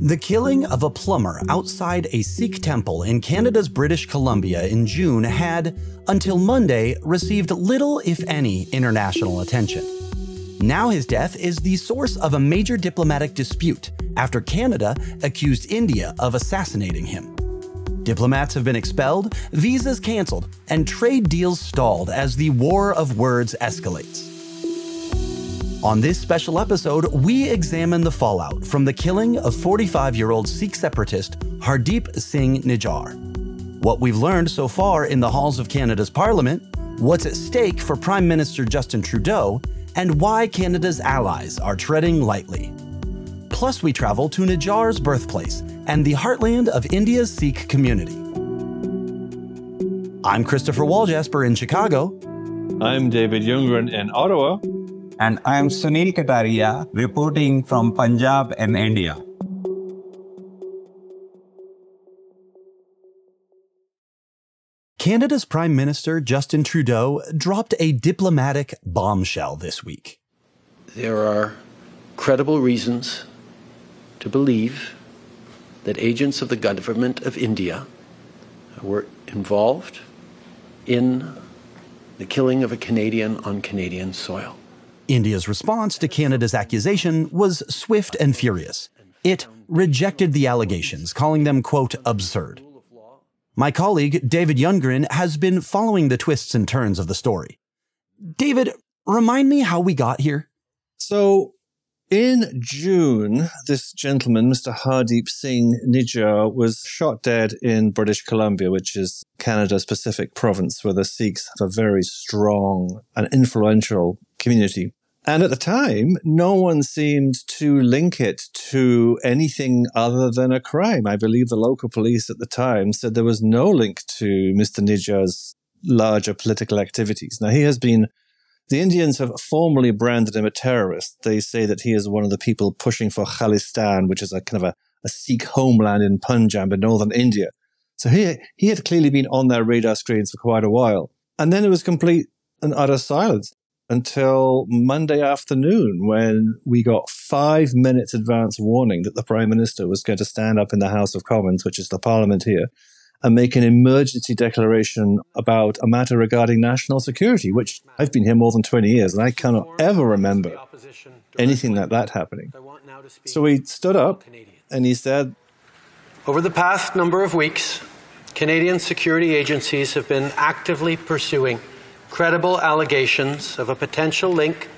The killing of a plumber outside a Sikh temple in Canada's British Columbia in June had, until Monday, received little, if any, international attention. Now his death is the source of a major diplomatic dispute after Canada accused India of assassinating him. Diplomats have been expelled, visas canceled, and trade deals stalled as the war of words escalates. On this special episode, we examine the fallout from the killing of 45 year old Sikh separatist Hardeep Singh Nijjar. What we've learned so far in the halls of Canada's Parliament, what's at stake for Prime Minister Justin Trudeau, and why Canada's allies are treading lightly. Plus, we travel to Nijjar's birthplace and the heartland of India's Sikh community. I'm Christopher Walljasper in Chicago. I'm David Ljunggren in Ottawa. And I'm Sunil Kataria reporting from Punjab and India. Canada's Prime Minister Justin Trudeau dropped a diplomatic bombshell this week. There are credible reasons to believe that agents of the government of India were involved in the killing of a Canadian on Canadian soil. India's response to Canada's accusation was swift and furious. It rejected the allegations, calling them, quote, absurd. My colleague, David Ljunggren, has been following the twists and turns of the story. David, remind me how we got here. So, in June, this gentleman, Mr. Hardeep Singh Nijjar, was shot dead in British Columbia, which is Canada's Pacific province, where the Sikhs have a very strong and influential community. And at the time, no one seemed to link it to anything other than a crime. I believe the local police at the time said there was no link to Mr. Nijjar's larger political activities. Now, he has been, the Indians have formally branded him a terrorist. They say that he is one of the people pushing for Khalistan, which is a kind of a, a Sikh homeland in Punjab in northern India. So he, he had clearly been on their radar screens for quite a while. And then it was complete and utter silence until Monday afternoon when we got five minutes advance warning that the Prime Minister was going to stand up in the House of Commons, which is the Parliament here, and make an emergency declaration about a matter regarding national security, which I've been here more than 20 years and I cannot ever remember anything like that happening. So he stood up and he said, Over the past number of weeks, Canadian security agencies have been actively pursuing credible allegations of a potential link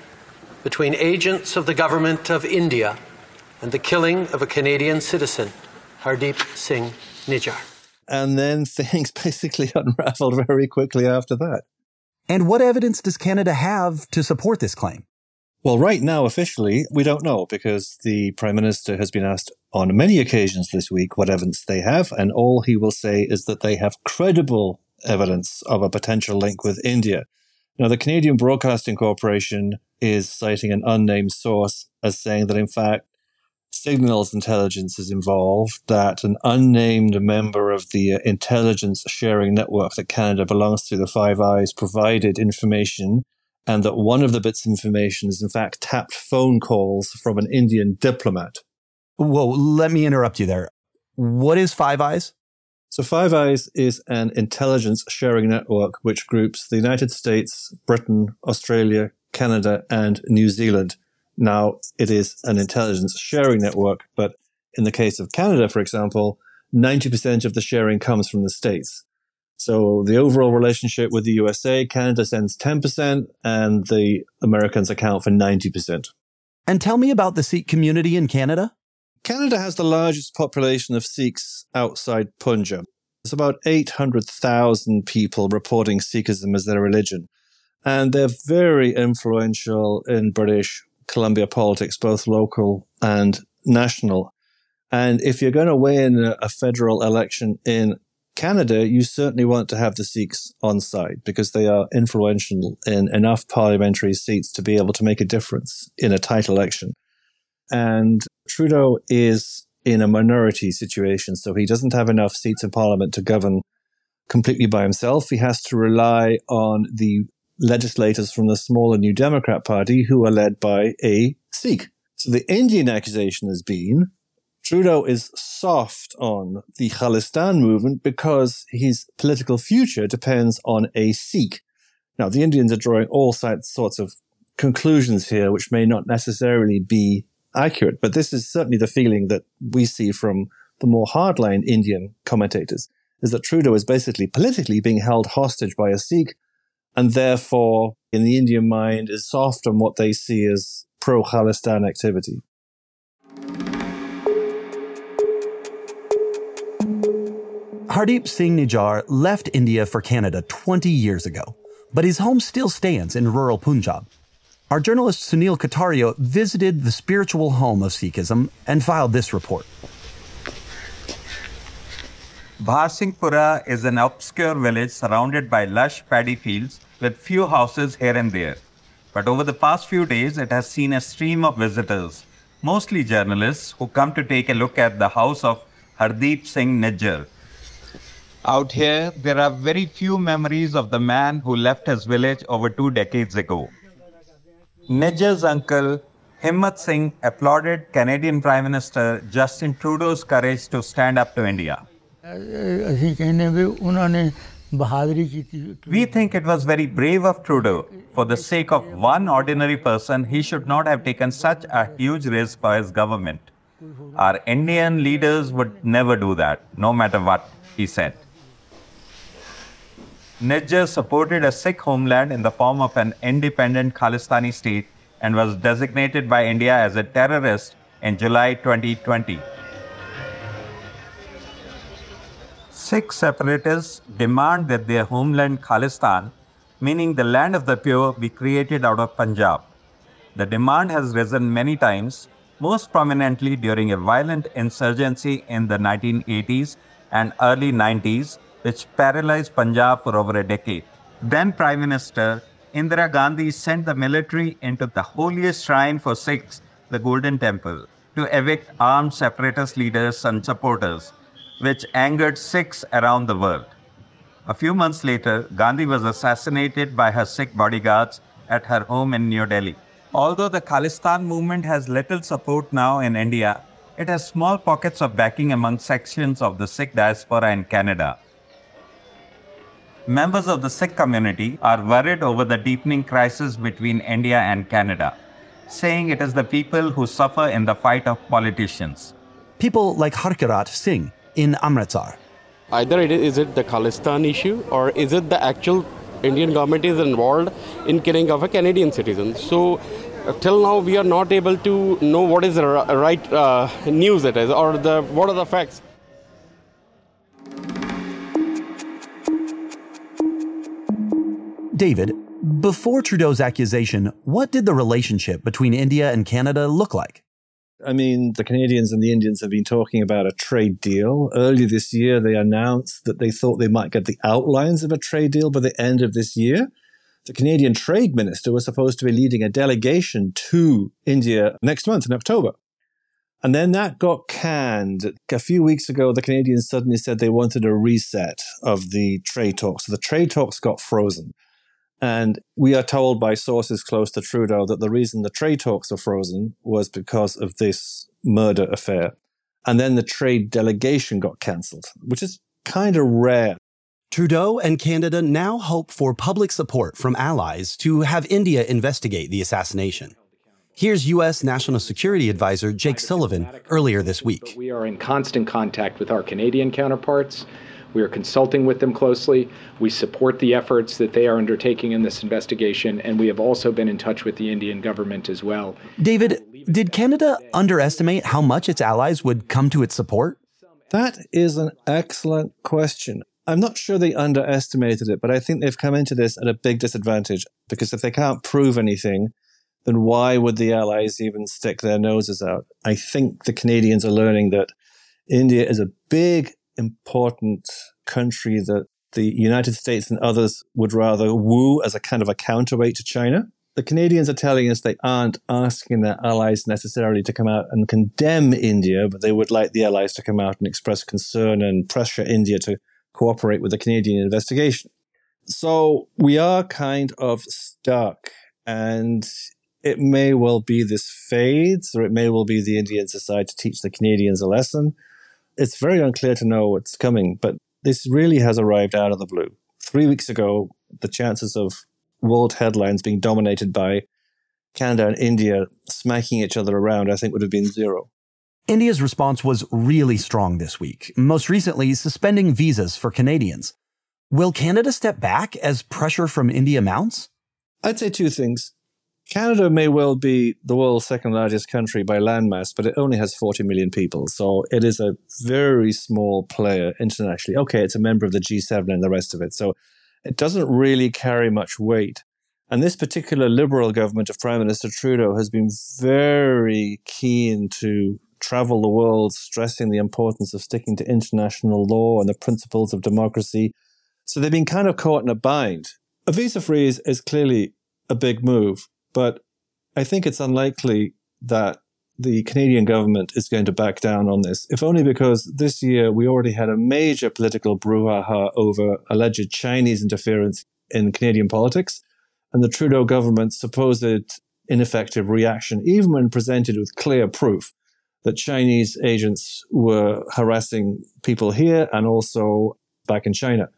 between agents of the government of India and the killing of a Canadian citizen, Hardeep Singh Nijjar. And then things basically unraveled very quickly after that. And what evidence does Canada have to support this claim? Well, right now, officially, we don't know because the Prime Minister has been asked on many occasions this week what evidence they have, and all he will say is that they have credible evidence of a potential link with India. Now, the Canadian Broadcasting Corporation is citing an unnamed source as saying that, in fact, signals intelligence is involved, that an unnamed member of the uh, intelligence sharing network that Canada belongs to, the Five Eyes, provided information, and that one of the bits of information is, in fact, tapped phone calls from an Indian diplomat. Whoa, let me interrupt you there. What is Five Eyes? So Five Eyes is an intelligence sharing network which groups the United States, Britain, Australia, Canada, and New Zealand. Now, it is an intelligence sharing network, but in the case of Canada, for example, 90% of the sharing comes from the States. So the overall relationship with the USA, Canada sends 10% and the Americans account for 90%. And tell me about the Sikh community in Canada. Canada has the largest population of Sikhs outside Punjab. There's about 800,000 people reporting Sikhism as their religion. And they're very influential in British Columbia politics, both local and national. And if you're going to win a federal election in Canada, you certainly want to have the Sikhs on side because they are influential in enough parliamentary seats to be able to make a difference in a tight election. And Trudeau is in a minority situation, so he doesn't have enough seats in parliament to govern completely by himself. He has to rely on the legislators from the smaller New Democrat Party who are led by a Sikh. So the Indian accusation has been Trudeau is soft on the Khalistan movement because his political future depends on a Sikh. Now, the Indians are drawing all sorts of conclusions here, which may not necessarily be accurate, but this is certainly the feeling that we see from the more hardline Indian commentators, is that Trudeau is basically politically being held hostage by a Sikh, and therefore, in the Indian mind, is soft on what they see as pro Khalistan activity. Hardeep Singh Nijjar left India for Canada 20 years ago, but his home still stands in rural Punjab. Our journalist Sunil Kataria visited the spiritual home of Sikhism and filed this report. Bharsinghpura is an obscure village surrounded by lush paddy fields with few houses here and there. But over the past few days, it has seen a stream of visitors, mostly journalists, who come to take a look at the house of Hardeep Singh Nijjar, out here, there are very few memories of the man who left his village over two decades ago. Nijjar's uncle, Himmat Singh, applauded Canadian Prime Minister Justin Trudeau's courage to stand up to India. We think it was very brave of Trudeau. For the sake of one ordinary person, he should not have taken such a huge risk for his government. Our Indian leaders would never do that, no matter what, he said. Nijjar supported a Sikh homeland in the form of an independent Khalistani state and was designated by India as a terrorist in July 2020. Sikh separatists demand that their homeland Khalistan, meaning the land of the pure, be created out of Punjab. The demand has risen many times, most prominently during a violent insurgency in the 1980s and early 90s which paralyzed Punjab for over a decade. Then Prime Minister Indira Gandhi sent the military into the holiest shrine for Sikhs, the Golden Temple, to evict armed separatist leaders and supporters, which angered Sikhs around the world. A few months later, Gandhi was assassinated by her Sikh bodyguards at her home in New Delhi. Although the Khalistan movement has little support now in India, it has small pockets of backing among sections of the Sikh diaspora in Canada. Members of the Sikh community are worried over the deepening crisis between India and Canada, saying it is the people who suffer in the fight of politicians. People like Harkirat Singh in Amritsar. Either it is, is it the Khalistan issue or is it the actual Indian government is involved in killing of a Canadian citizen. So uh, till now we are not able to know what is the right uh, news it is or the what are the facts. David, before Trudeau's accusation, what did the relationship between India and Canada look like? I mean, the Canadians and the Indians have been talking about a trade deal. Earlier this year, they announced that they thought they might get the outlines of a trade deal by the end of this year. The Canadian trade minister was supposed to be leading a delegation to India next month in October. And then that got canned. A few weeks ago, the Canadians suddenly said they wanted a reset of the trade talks. The trade talks got frozen. And we are told by sources close to Trudeau that the reason the trade talks are frozen was because of this murder affair. And then the trade delegation got cancelled, which is kind of rare. Trudeau and Canada now hope for public support from allies to have India investigate the assassination. Here's U.S. National Security Advisor Jake Sullivan earlier this week. We are in constant contact with our Canadian counterparts we are consulting with them closely. We support the efforts that they are undertaking in this investigation, and we have also been in touch with the Indian government as well. David, did Canada underestimate how much its allies would come to its support? That is an excellent question. I'm not sure they underestimated it, but I think they've come into this at a big disadvantage because if they can't prove anything, then why would the Allies even stick their noses out? I think the Canadians are learning that India is a big important country that the United States and others would rather woo as a kind of a counterweight to China. The Canadians are telling us they aren't asking their allies necessarily to come out and condemn India, but they would like the allies to come out and express concern and pressure India to cooperate with the Canadian investigation. So we are kind of stuck. And it may well be this fades, or it may well be the Indians decide to teach the Canadians a lesson. It's very unclear to know what's coming, but this really has arrived out of the blue. Three weeks ago, the chances of world headlines being dominated by Canada and India smacking each other around, I think would have been zero. India's response was really strong this week, most recently suspending visas for Canadians. Will Canada step back as pressure from India mounts? I'd say two things. Canada may well be the world's second largest country by landmass, but it only has 40 million people. So it is a very small player internationally. Okay, it's a member of the G7 and the rest of it. So it doesn't really carry much weight. And this particular Liberal government of Prime Minister Trudeau has been very keen to travel the world, stressing the importance of sticking to international law and the principles of democracy. So they've been kind of caught in a bind. A visa freeze is clearly a big move, but I think it's unlikely that the Canadian government is going to back down on this, if only because this year we already had a major political brouhaha over alleged Chinese interference in Canadian politics and the Trudeau government's supposed ineffective reaction, even when presented with clear proof that Chinese agents were harassing people here and also back in China.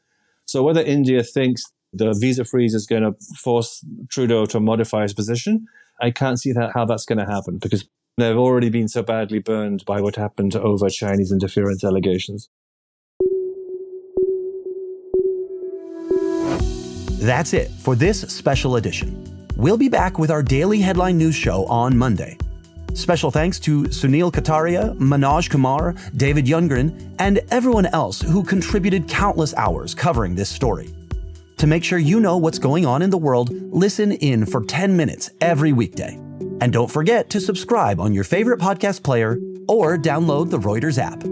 So whether India thinks the visa freeze is going to force Trudeau to modify his position, I can't see that how that's going to happen because they've already been so badly burned by what happened over Chinese interference allegations. That's it for this special edition. We'll be back with our daily headline news show on Monday. Special thanks to Sunil Kataria, Manoj Kumar, David Ljunggren, and everyone else who contributed countless hours covering this story. To make sure you know what's going on in the world, listen in for 10 minutes every weekday. And don't forget to subscribe on your favorite podcast player or download the Reuters app.